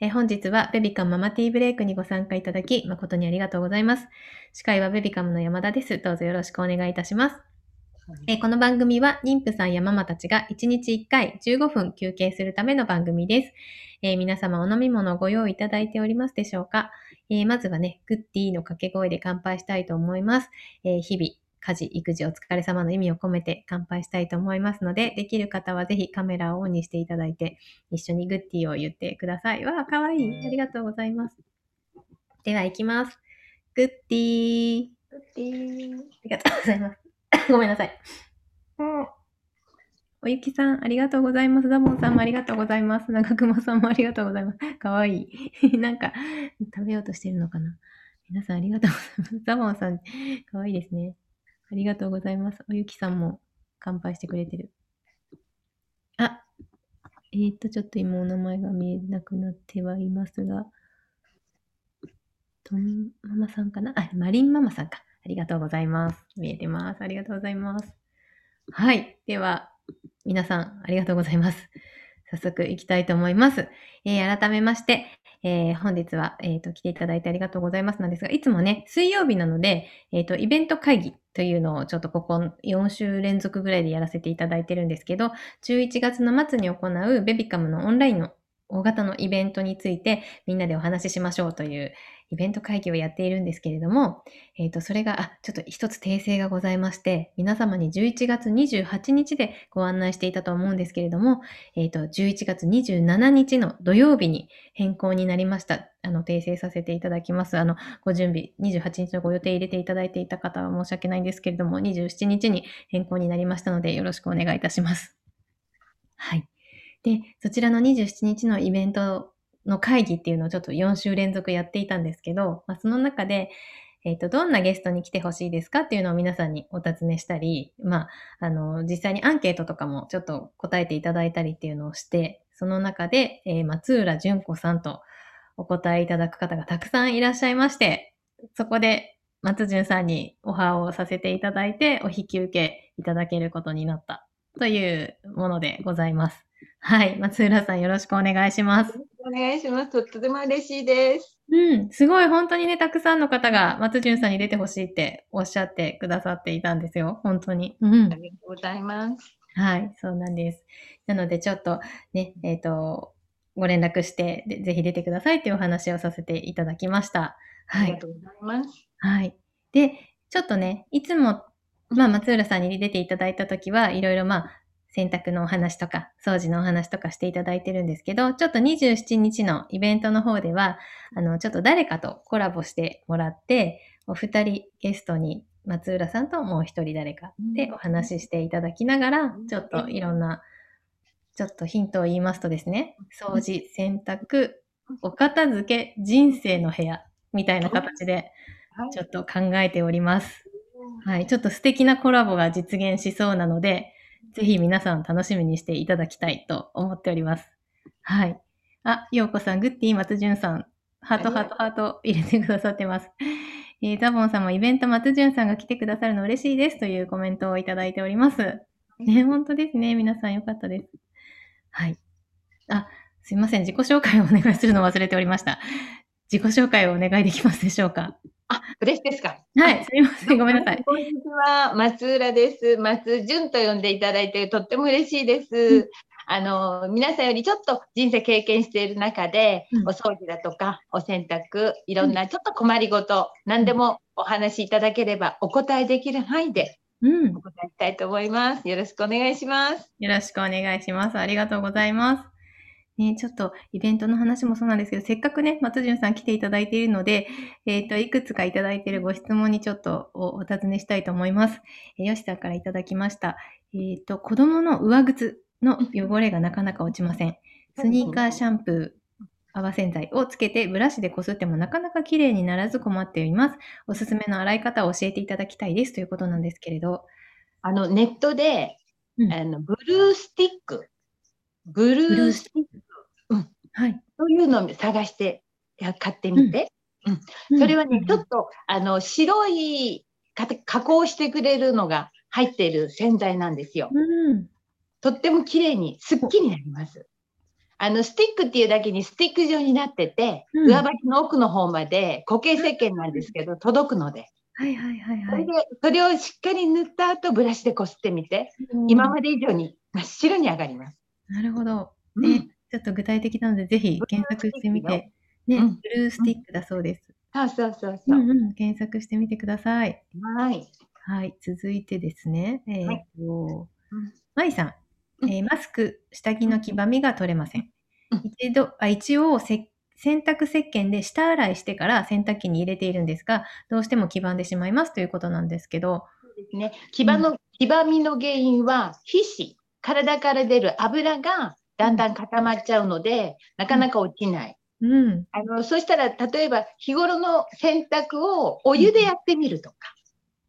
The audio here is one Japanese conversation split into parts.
えー本日はベビカムママティーブレイクにご参加いただき誠にありがとうございます。司会はベビカムの山田です。どうぞよろしくお願いいたします。えーこの番組は妊婦さんやママたちが1日1回15分休憩するための番組です。えー皆様お飲み物をご用意いただいておりますでしょうか、えーまずはね、グッディーの掛け声で乾杯したいと思います。えー日々、家事、育児お疲れ様の意味を込めて乾杯したいと思いますので、できる方はぜひカメラをオンにしていただいて、一緒にグッディーを言ってください。わあ、かわいい。ありがとうございます。では、行きます。グッディー。ありがとうございます。ごめんなさい。おゆきさん、ありがとうございます。ザボンさんもありがとうございます。長熊さんもありがとうございます。かわいい。なんか、食べようとしてるのかな。皆さんありがとうございます。ザボンさん、かわいいですね。ありがとうございます。おゆきさんも乾杯してくれてる。あ、えー、っと、ちょっと今お名前が見えなくなってはいますが、トンママさんかな？あ、マリンママさんか。ありがとうございます。見えてます。ありがとうございます。はい。では、皆さん、ありがとうございます。早速行きたいと思います。えー改めまして、えー本日は、えーと来ていただいてありがとうございます。なんですが、いつもね、水曜日なので、えっ、と、イベント会議というのをちょっとここ4週連続ぐらいでやらせていただいてるんですけど、11月の末に行うベビカムのオンラインの大型のイベントについてみんなでお話ししましょうというイベント会議をやっているんですけれども、えっ、と、それが、あ、ちょっと一つ訂正がございまして、皆様に11月28日でご案内していたと思うんですけれども、えっ、と、11月27日の土曜日に変更になりました。あの、訂正させていただきます。あの、ご準備、28日のご予定入れていただいていた方は申し訳ないんですけれども、27日に変更になりましたので、よろしくお願いいたします。はい。で、そちらの27日のイベントの会議っていうのをちょっと4週連続やっていたんですけど、まあ、その中で、えっ、と、どんなゲストに来てほしいですかっていうのを皆さんにお尋ねしたり、まあ、あの、実際にアンケートとかもちょっと答えていただいたりっていうのをして、その中で、えー松浦純子さんとお答えいただく方がたくさんいらっしゃいまして、そこで松潤さんにオファーをさせていただいて、お引き受けいただけることになったというものでございます。はい。松浦さんよろしくお願いします。お願いします。とっても嬉しいです。うん。すごい本当にね、たくさんの方が松潤さんに出てほしいっておっしゃってくださっていたんですよ。本当に。うんあ。りがとうございます。はい。そうなんです。なのでちょっとね、えっ、と、ご連絡して、でぜひ出てくださいっていうお話をさせていただきました。はい。ありがとうございます。はい。で、ちょっとね、いつも、まあ、松浦さんに出ていただいたときは、いろいろまあ、洗濯のお話とか、掃除のお話とかしていただいてるんですけど、ちょっと27日のイベントの方では、あの、ちょっと誰かとコラボしてもらって、お二人ゲストに松浦さんともう一人誰かでお話ししていただきながら、ちょっといろんな、ちょっとヒントを言いますとですね、掃除、洗濯、お片付け、人生の部屋、みたいな形で、はいちょっと考えております。はい。ちょっと素敵なコラボが実現しそうなので、ぜひ皆さん楽しみにしていただきたいと思っております。はい。あ、ようこさん、グッディ、松潤さん、ハートハートハート入れてくださってます。えーザボンさんもイベント松潤さんが来てくださるの嬉しいですというコメントをいただいております。ね、本当ですね。皆さんよかったです。はい。あ、すいません。自己紹介をお願いするのを忘れておりました。自己紹介をお願いできますでしょうか？あ、嬉しいですか？はい、すいません。ごめんなさい。こんにちは、松浦です。松潤と呼んでいただいてとっても嬉しいです。あの、皆さんよりちょっと人生経験している中で、うんお掃除だとか、お洗濯、いろんなちょっと困りごと、何でもお話しいただければ、お答えできる範囲でうんお。答えしたいと思います。よろしくお願いします。よろしくお願いします。ありがとうございます。ね、ちょっとイベントの話もそうなんですけど、せっかくね、松潤さん来ていただいているので、えっ、と、いくつかいただいているご質問にちょっとおお尋ねしたいと思います。えーよしさんからいただきました。えっ、と、子供の上靴の汚れがなかなか落ちません。スニーカーシャンプー、泡洗剤をつけてブラシでこすってもなかなか綺麗にならず困っています。おすすめの洗い方を教えていただきたいですということなんですけれど。あの、ネットで、うんあのブルースティック、ブルースティックはい。というのを探してや買ってみて、それはね、ちょっとあの白いか加工してくれるのが入っている洗剤なんですよ。うん。とっても綺麗にすっきりなります。あのスティックっていうだけにスティック状になってて、うん上履きの奥の方まで固形石鹸なんですけど、届くので。はいはいはいはいそれで、それをしっかり塗った後、ブラシでこすってみて、今まで以上に真っ白に上がります。なるほど。うんね、ちょっと具体的なので、ぜひ検索してみて、ね、うん。ブルースティックだそうです。そうそうそうそう。う。んうん、検索してみてください。はい。はい、続いてですね、えーはい。と、うん。まいさん、うん。えーマスク、下着の黄ばみが取れません。うん。一度あ一応せ、洗濯石鹸で下洗いしてから洗濯機に入れているんですが、どうしても黄ばんでしまいますということなんですけど、ですね。黄ばの、黄ばみの原因は皮脂、体から出る油がだんだん固まっちゃうので、なかなか落ちない。うん、あの、そしたら、例えば日頃の洗濯をお湯でやってみるとか。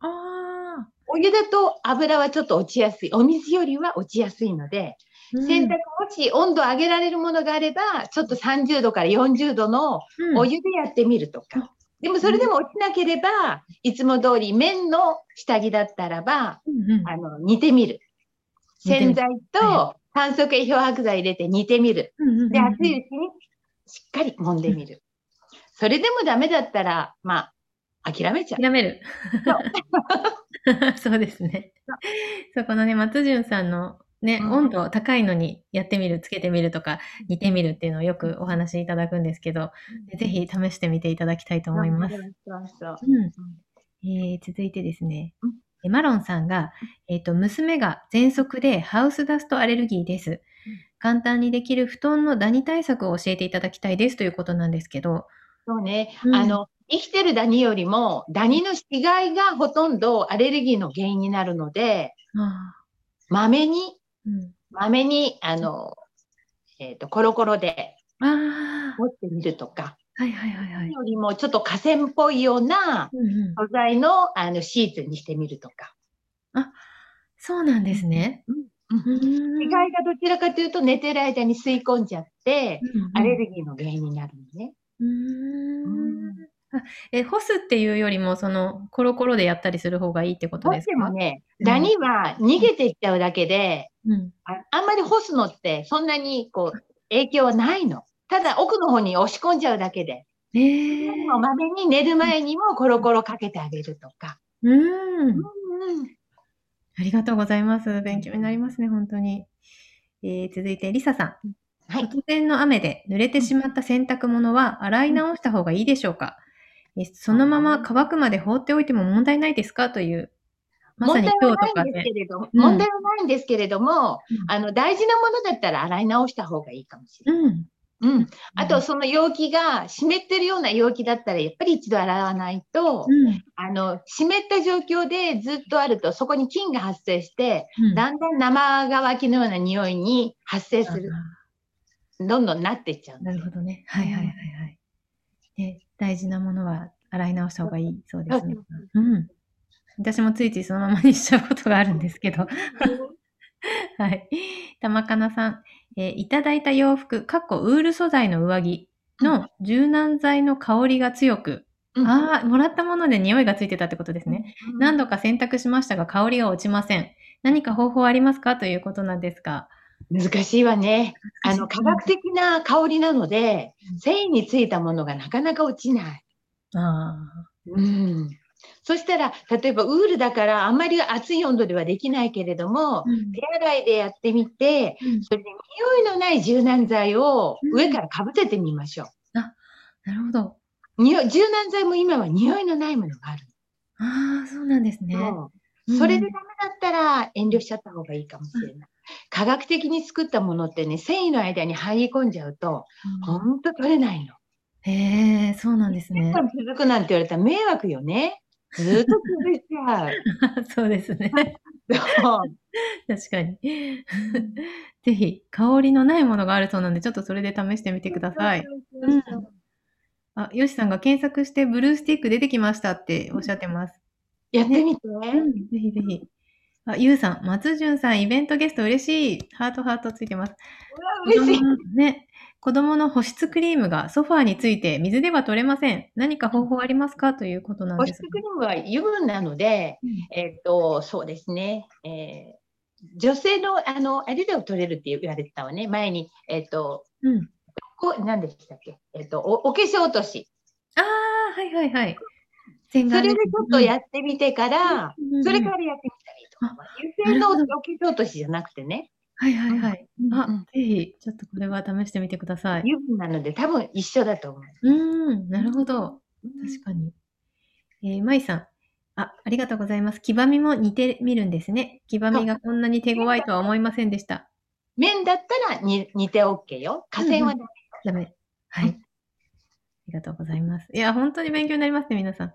あお湯だと油はちょっと落ちやすい。お水よりは落ちやすいので、ー、洗濯もし温度を上げられるものがあれば、ちょっと30度から40度のうんお湯でやってみるとか。でもそれでも落ちなければ、いつも通り綿の下着だったらば、うんうんあの。煮てみる洗剤と炭素系漂白剤入れて煮てみる。うんうんうんで、熱いうちにしっかり揉んでみる。それでもダメだったら、まあ、諦めちゃう。諦める。そうですね。そこのね、松潤さんのね、うん温度高いのにやってみる、つけてみるとか、煮てみるっていうのをよくお話しいただくんですけど、ぜひ試してみていただきたいと思います。そうんえー続いてですねマロンさんが、えっ、と、娘が喘息でハウスダストアレルギーです。簡単にできる布団のダニ対策を教えていただきたいですということなんですけど、そうね。うん。あの、生きてるダニよりも、ダニの死骸がほとんどアレルギーの原因になるので、あまめに、まめに、あの、えっ、と、コロコロであ持ってみるとか、ー、はいはいはいはい。よりもちょっと河川っぽいような素材のあのシーツにしてみるとか。そうなんですね。うんうーん死骸がどちらかというと寝てる間に吸い込んじゃって、うんうんアレルギーの原因になるのね。うーんあえ、干すっていうよりも、その、コロコロでやったりする方がいいってことですか？てもね、うんダニは逃げていっちゃうだけで、うん。ああんまり干すのってそんなにこう影響はないの。ただ奥の方に押し込んじゃうだけで。えー、まめに寝る前にもコロコロかけてあげるとか。うーん。うんありがとうございます。勉強になりますね、本当に。えー続いて、リサさん。はい。突然の雨で濡れてしまった洗濯物は洗い直した方がいいでしょうか？えそのまま乾くまで放っておいても問題ないですか？という、まさ問に題はないん今日とかね。ですけれども、うん問題はないんですけれども、うんあの大事なものだったら洗い直した方がいいかもしれない。うん。うん。あと、その容器が湿ってるような容器だったら、やっぱり一度洗わないと、うん。あの、湿った状況でずっとあると、そこに菌が発生して、うんだんだん生乾きのような匂いに発生する。どんどんなっていっちゃう。なるほどね。はいはいはいはい。ね、大事なものは洗い直した方がいいそうですね。うん。私もついついそのままにしちゃうことがあるんですけど。はい。玉かなさん、えーいただいた洋服、かっこウール素材の上着の柔軟剤の香りが強く、うんああ、もらったもので匂いがついてたってことですね。うん何度か洗濯しましたが香りが落ちません。何か方法ありますか？ということなんですが。難しいわね。あの、科学的な香りなのでうん、繊維についたものがなかなか落ちない。あうん。そしたら、例えばウールだからあんまり熱い温度ではできないけれどもあ。、うん手洗いでやってみて、うんそれで匂いのない柔軟剤を上からかぶせてみましょなるほど。う。匂い柔軟剤も今は匂いのないものがある。ああ、そうなんですね。それでダメだったら遠慮しちゃった方がいいかもしれない。科学的に作ったものってね、繊維の間に入り込んじゃうと、ほんと取れないの。へえ、そうなんですね。続くなんて言われたら迷惑よね。ずーっと続いちゃう。そうですね。確かに。ぜひ、香りのないものがあるそうなんで、ちょっとそれで試してみてください。あ、よしさんが検索してブルースティック出てきましたっておっしゃってます。やってみて。うん、ぜひぜひ。あ、ゆうさん、松潤さん、イベントゲスト嬉しい。ハートハートついてます。嬉しいね、子供の保湿クリームがソファーについて水では取れません。何か方法ありますか？ということなん保です湿クリームは油分なので、うんえっ、と、そうですね。えー女性の、あの、あれでは取れるって言われてたわね。前に、えっ、と、うん。こ何でしたっけ？えっと、おお化粧落とし。ああ、はいはいはい。洗それでちょっとやっってみてから、それからやってみたらいいと思います。油性のお化粧落としじゃなくてね。はいはいはい。あ、うんぜひ、ちょっとこれは試してみてください。油分なので多分一緒だと思う。うーん、なるほど。確かに。えー、まいさん。あ、ありがとうございます。黄ばみも似てみるんですね。黄ばみがこんなに手強いとは思いませんでした。麺だったらに似て OK よ。河川はダメ。ダメ。はい。ありがとうございます。いや、本当に勉強になりますね、皆さん。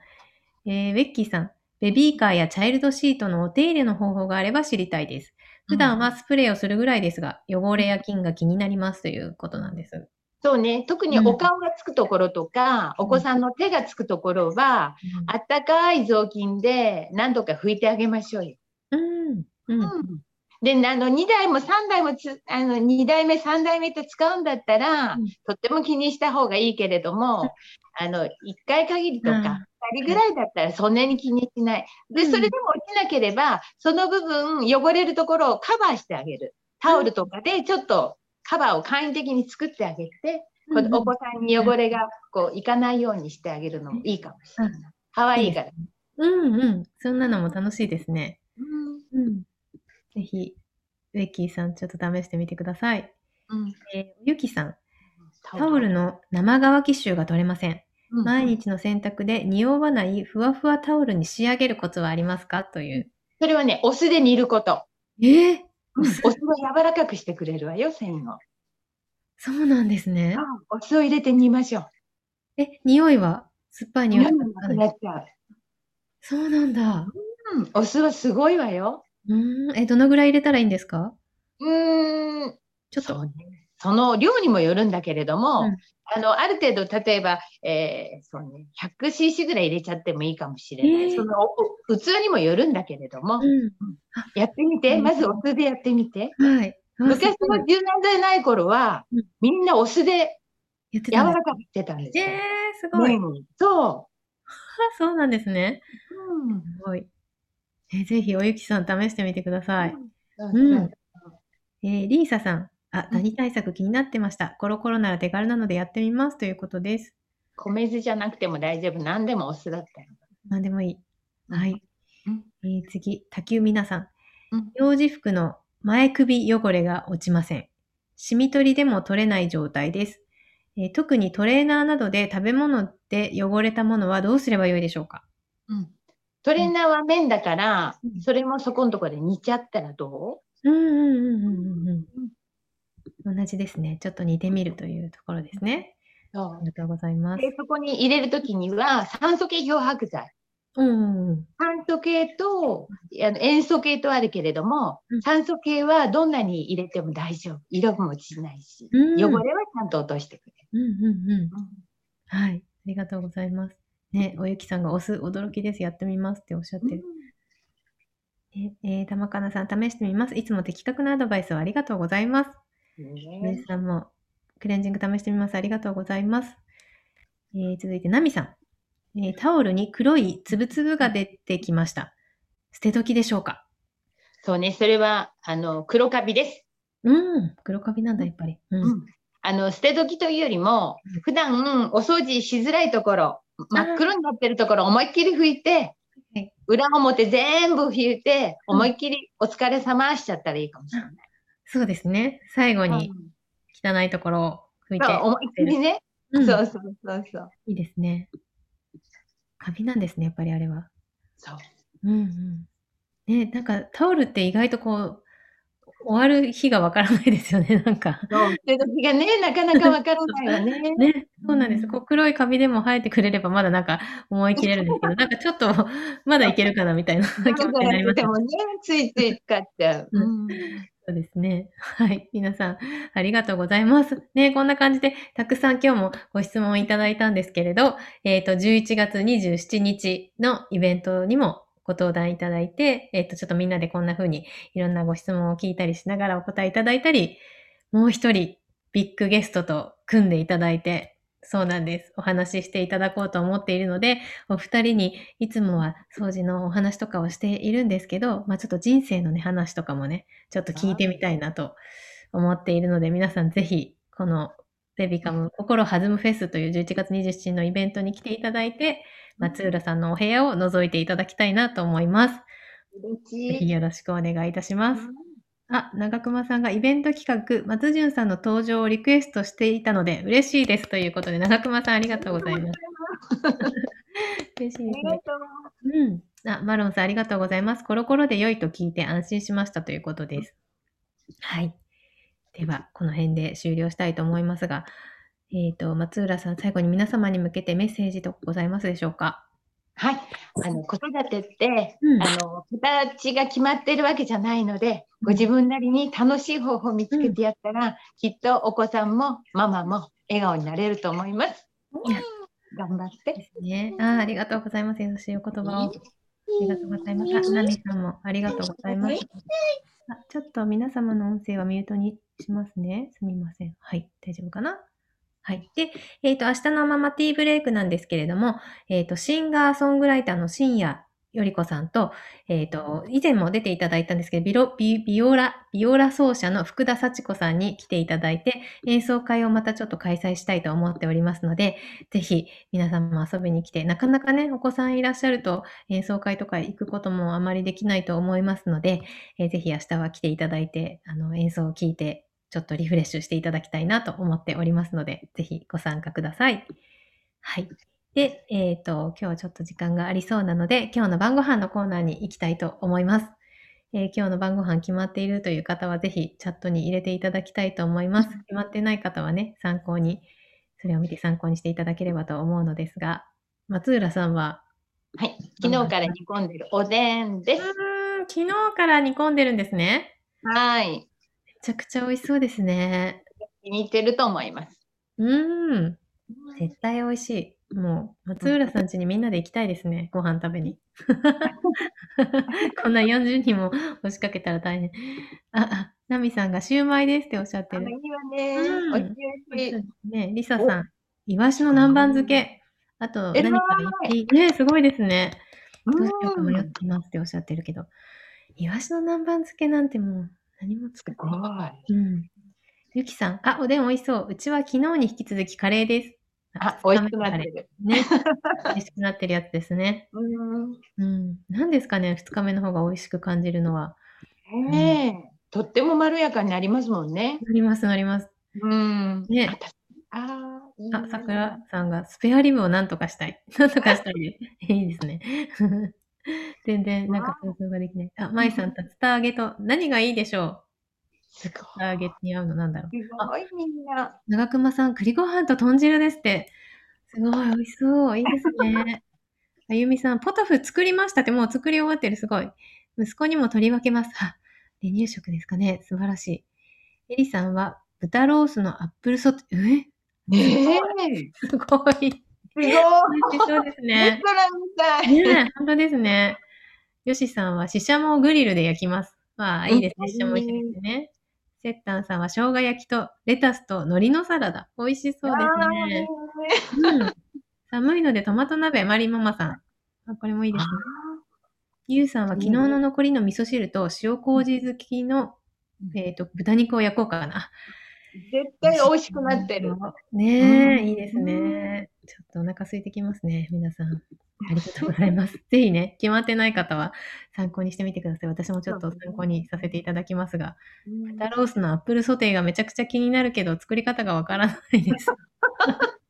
えー、ベッキーさん。ベビーカーやチャイルドシートのお手入れの方法があれば知りたいです。普段はスプレーをするぐらいですが、汚れや菌が気になりますということなんです。そうね。特にお顔がつくところとか、お子さんの手がつくところは、あったかい雑巾で何度か拭いてあげましょうよ。うん。うん。で、あの、2台も3台もつ、あの、2台目、3台目って使うんだったら、うんとっても気にした方がいいけれども、あの、1回限りとうんか、2人ぐらいだったらそんなに気にしない。で、うんそれでも落ちなければ、その部分、汚れるところをカバーしてあげる。タオルとかでちょっとカバーを簡易的に作ってあげて、こうお子さんに汚れがこういかないようにしてあげるのもいいかもしれない。可愛いから。うんうん。そんなのも楽しいですね。うんうん。ぜひ、ベッキーさん、ちょっと試してみてください。うんえーゆきさん、タオルの生乾き臭が取れません。うん毎日の洗濯で匂わないふわふわタオルに仕上げるコツはありますか？という。それはね、お酢で煮ること。えー、お酢？を柔らかくしてくれるわよ、繊維を。そうなんですね。お酢を入れて煮ましょう。え、匂いは？酸っぱい匂い？匂いがなくなっちゃう。そうなんだ。うん、お酢はすごいわよ。うーん。え、どのぐらい入れたらいいんですか？うーん、ちょっと。その量にもよるんだけれども、うんあの、ある程度、例えば、えーそうね、100cc ぐらい入れちゃってもいいかもしれない。えーそのお器にもよるんだけれども、うやってみて、うんまずお酢でやってみて。ん。はい。あ昔すごいの柔軟剤ない頃はうん、みんなお酢で柔らかくしてたんですよ。えー、すごい。うんそあ そうなんですね。う。うんすごい。えぜひ、おゆきさん試してみてください。うんえーリーサさん。あ、うんダニ対策気になってました。コロコロなら手軽なのでやってみますということです。米酢じゃなくても大丈夫。何でもお酢だったよ。何でもいい。はい。うんえー次、竹みなさんうん。幼児服の前首汚れが落ちません。シミ取りでも取れない状態です。えー特にトレーナーなどで食べ物で汚れたものはどうすればよいでしょうか？うんトレーナーは麺だからうん、それもそこのところで煮ちゃったらどうんうんうんうんうんうん。同じですね。ちょっと似てみるというところですね。ありがとうございます。でそこに入れるときには、酸素系漂白剤。うんうんうん。酸素系とあの塩素系とあるけれどもうん、酸素系はどんなに入れても大丈夫。色も落ちないし、うん汚れはちゃんと落としてくれうんうんうん。る。はい。ありがとうございます。ね、おゆきさんが押す驚きです。やってみますっておっしゃってる。ええー、玉かなさん、試してみます。いつも的確なアドバイスをありがとうございます。ねさんもクレンジング試してみます。ありがとうございます。えー続いて、ナミさん、えータオルに黒いつぶつぶが出てきました。捨て時でしょうか？そうね、それはあの黒カビです。うん、黒カビなんだ、やっぱり。うん。うんあの捨て時というよりもうん、普段お掃除しづらいところ、真っ黒になってるところ、思いっきり拭いてはい、裏表全部拭いて、うん思いっきりお疲れ様しちゃったらいいかもしれない。そうですね。最後にうん汚いところを拭いて。そう思いっきりね。うんそうそうそうそう。いいですね。カビなんですね、やっぱりあれは。そう。うんうん。ね、なんかタオルって意外とこう、終わる日がわからないですよね、なんか。そう捨て時がね、なかなかわからないよね。ね、そうなんです。うんこう黒いカビでも生えてくれればまだなんか思い切れるんですけど、なんかちょっとまだいけるかなみたいな 気持ちになりますで。もね、ついつい使っちゃう。ううんそうですね。はい。皆さん、ありがとうございます。ね、こんな感じで、たくさん今日もご質問いただいたんですけれど、えっ、と、11月27日のイベントにもご登壇いただいて、えっ、と、ちょっとみんなでこんな風にいろんなご質問を聞いたりしながらお答えいただいたり、もう一人、ビッグゲストと組んでいただいて、そうなんです。お話ししていただこうと思っているので、お二人にいつもは掃除のお話とかをしているんですけど、まあちょっと人生のね、話とかもね、ちょっと聞いてみたいなと思っているので、皆さんぜひこのベビカム心弾むフェスという11月27日のイベントに来ていただいて、松浦さんのお部屋を覗いていただきたいなと思います。ぜひよろしくお願いいたします。あ、長熊さんがイベント企画、松潤さんの登場をリクエストしていたので嬉しいですということで、長熊さんありがとうございます。嬉しいですね。うん。あ、マロンさんありがとうございます。コロコロで良いと聞いて安心しましたということです。はい。では、この辺で終了したいと思いますが、えっ、と、松浦さん、最後に皆様に向けてメッセージとかございますでしょうか？はい。あの、子育てって、うんあの、形が決まってるわけじゃないので、ご自分なりに楽しい方法を見つけてやったら、きっとお子さんもママも笑顔になれると思います。いや頑張って。ね。あ、ありがとうございます。優しいお言葉を。ありがとうございます。あ、ナミさんもありがとうございます。あちょっと皆様の音声はミュートにしますね。すみません。はい。大丈夫かな？はい。で、えっ、と、明日のママティーブレイクなんですけれども、えっ、と、シンガーソングライターの深夜よりこさんと、えっ、と、以前も出ていただいたんですけど、ビロビビオラ、ビオラ奏者の福田幸子さんに来ていただいて、演奏会をまたちょっと開催したいと思っておりますので、ぜひ皆さんも遊びに来て、なかなかね、お子さんいらっしゃると演奏会とか行くこともあまりできないと思いますので、えーぜひ明日は来ていただいて、あの、演奏を聴いて、ちょっとリフレッシュしていただきたいなと思っておりますので、ぜひご参加ください。はい。で、えっ、と、今日はちょっと時間がありそうなので、今日の晩ご飯のコーナーに行きたいと思います。えー今日の晩ご飯決まっているという方は、ぜひチャットに入れていただきたいと思います。決まってない方はね、参考に、それを見て参考にしていただければと思うのですが、松浦さんは、はい。昨日から煮込んでるおでんです。昨日から煮込んでるんですね。はい。めちゃくちゃ美味しそうですね。気に入ってると思います。うーん、絶対美味しい。もう、松浦さん家にみんなで行きたいですね。ご飯食べに。こんな40人も押しかけたら大変。あ、あ、ナミさんがシューマイですっておっしゃってる。あいいわね。うんおいしい。ね、リサさん、イワシの南蛮漬け。あと、何か言っていいね、すごいですね。どうしようか迷っうんていますっておっしゃってるけど。イワシの南蛮漬けなんてもう何も作すごってない。い。うん。ゆきさん、あ、おでん美味しそう。うちは昨日に引き続きカレーです。あ、美味しくなってる。ね。美味しくなってるやつですね。うん。うん。何ですかね、二日目の方が美味しく感じるのは。ねえ。とってもまろやかになりますもんね。なります、なります。うん。ねあたあさくらさんがスペアリブをなんとかしたい。なんとかしたいです。いいですね。全然なんか想像ができない。あ、まいさん、竜田揚げと何がいいでしょすう竜田揚げに合うのなんだろう。すごいみんな。長熊さん、栗ご飯と豚汁ですって。すごい、美味しそう。いいですね。あゆみさん、ポトフ作りましたって、もう作り終わってる。すごい。息子にも取り分けます。あ、離乳食ですかね。素晴らしい。エリさんは、豚ロースのアップルソテー。え？ねえ。すごい。すごい。美味しそうですレねス。トランみたい。ねえ、本当ですね。よしさんは、ししゃもをグリルで焼きます。まあ、いいですね。うんししゃも美味しいですね。セッタンさんは、生姜焼きとレタスと海苔のサラダ。美味しそうですね。うん。寒いのでトマト鍋、マリンママさん。あ、これもいいですね。ゆうさんは昨日の残りの味噌汁と塩麹好きの、えっ、と、豚肉を焼こうかな。絶対美味しくなってる。。ねえ、うんいいですね。ちょっとお腹空いてきますね、皆さん。ありがとうございます。ぜひね、決まってない方は参考にしてみてください。私もちょっと参考にさせていただきますが、うん豚ロースのアップルソテーがめちゃくちゃ気になるけど、作り方がわからないです。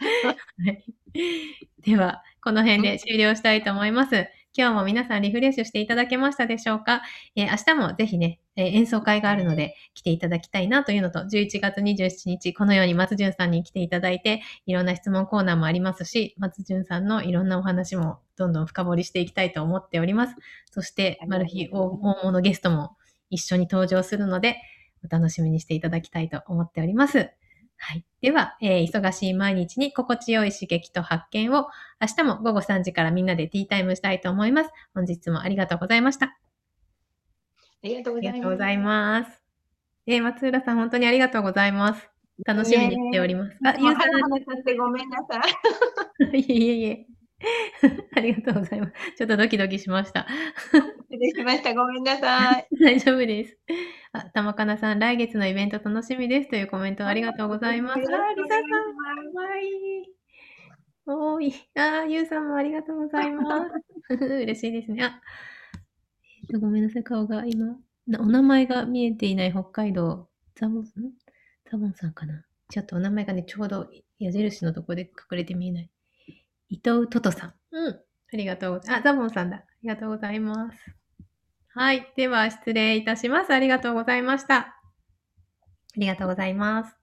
はいでは、この辺で終了したいと思います。今日も皆さんリフレッシュしていただけましたでしょうか、えー明日もぜひね、えー演奏会があるので来ていただきたいなというのと、11月27日、このように松潤さんに来ていただいて、いろんな質問コーナーもありますし、松潤さんのいろんなお話もどんどん深掘りしていきたいと思っております。そして、マル秘大大物ゲストも一緒に登場するので、お楽しみにしていただきたいと思っております。はい。では、えー忙しい毎日に心地よい刺激と発見を明日も午後3時からみんなでティータイムしたいと思います。本日もありがとうございました。ありがとうありございます。がとうございます。えー松浦さん、本当にありがとうございます。楽しみにしております。あ、ゆうさもう話させてごめんなさい。ん、いえいえいえ。ありがとうございます。ちょっとドキドキしました。失礼しました。ごめんなさい。大丈夫です。あ、玉かなさん、来月のイベント楽しみですというコメントありがとうございます。あ、リサさん、かわいい。おーい。あ、ゆうさんもありがとうございます。嬉しいですね。あ、えっと、ごめんなさい、顔が今、なお名前が見えていない北海道、ザボン、んザボンさんかな。ちょっとお名前がね、ちょうど矢印のところで隠れて見えない。伊藤トトさん。うん。ありがとうございます。あ、ザボンさんだ。ありがとうございます。はい。では、失礼いたします。ありがとうございました。ありがとうございます。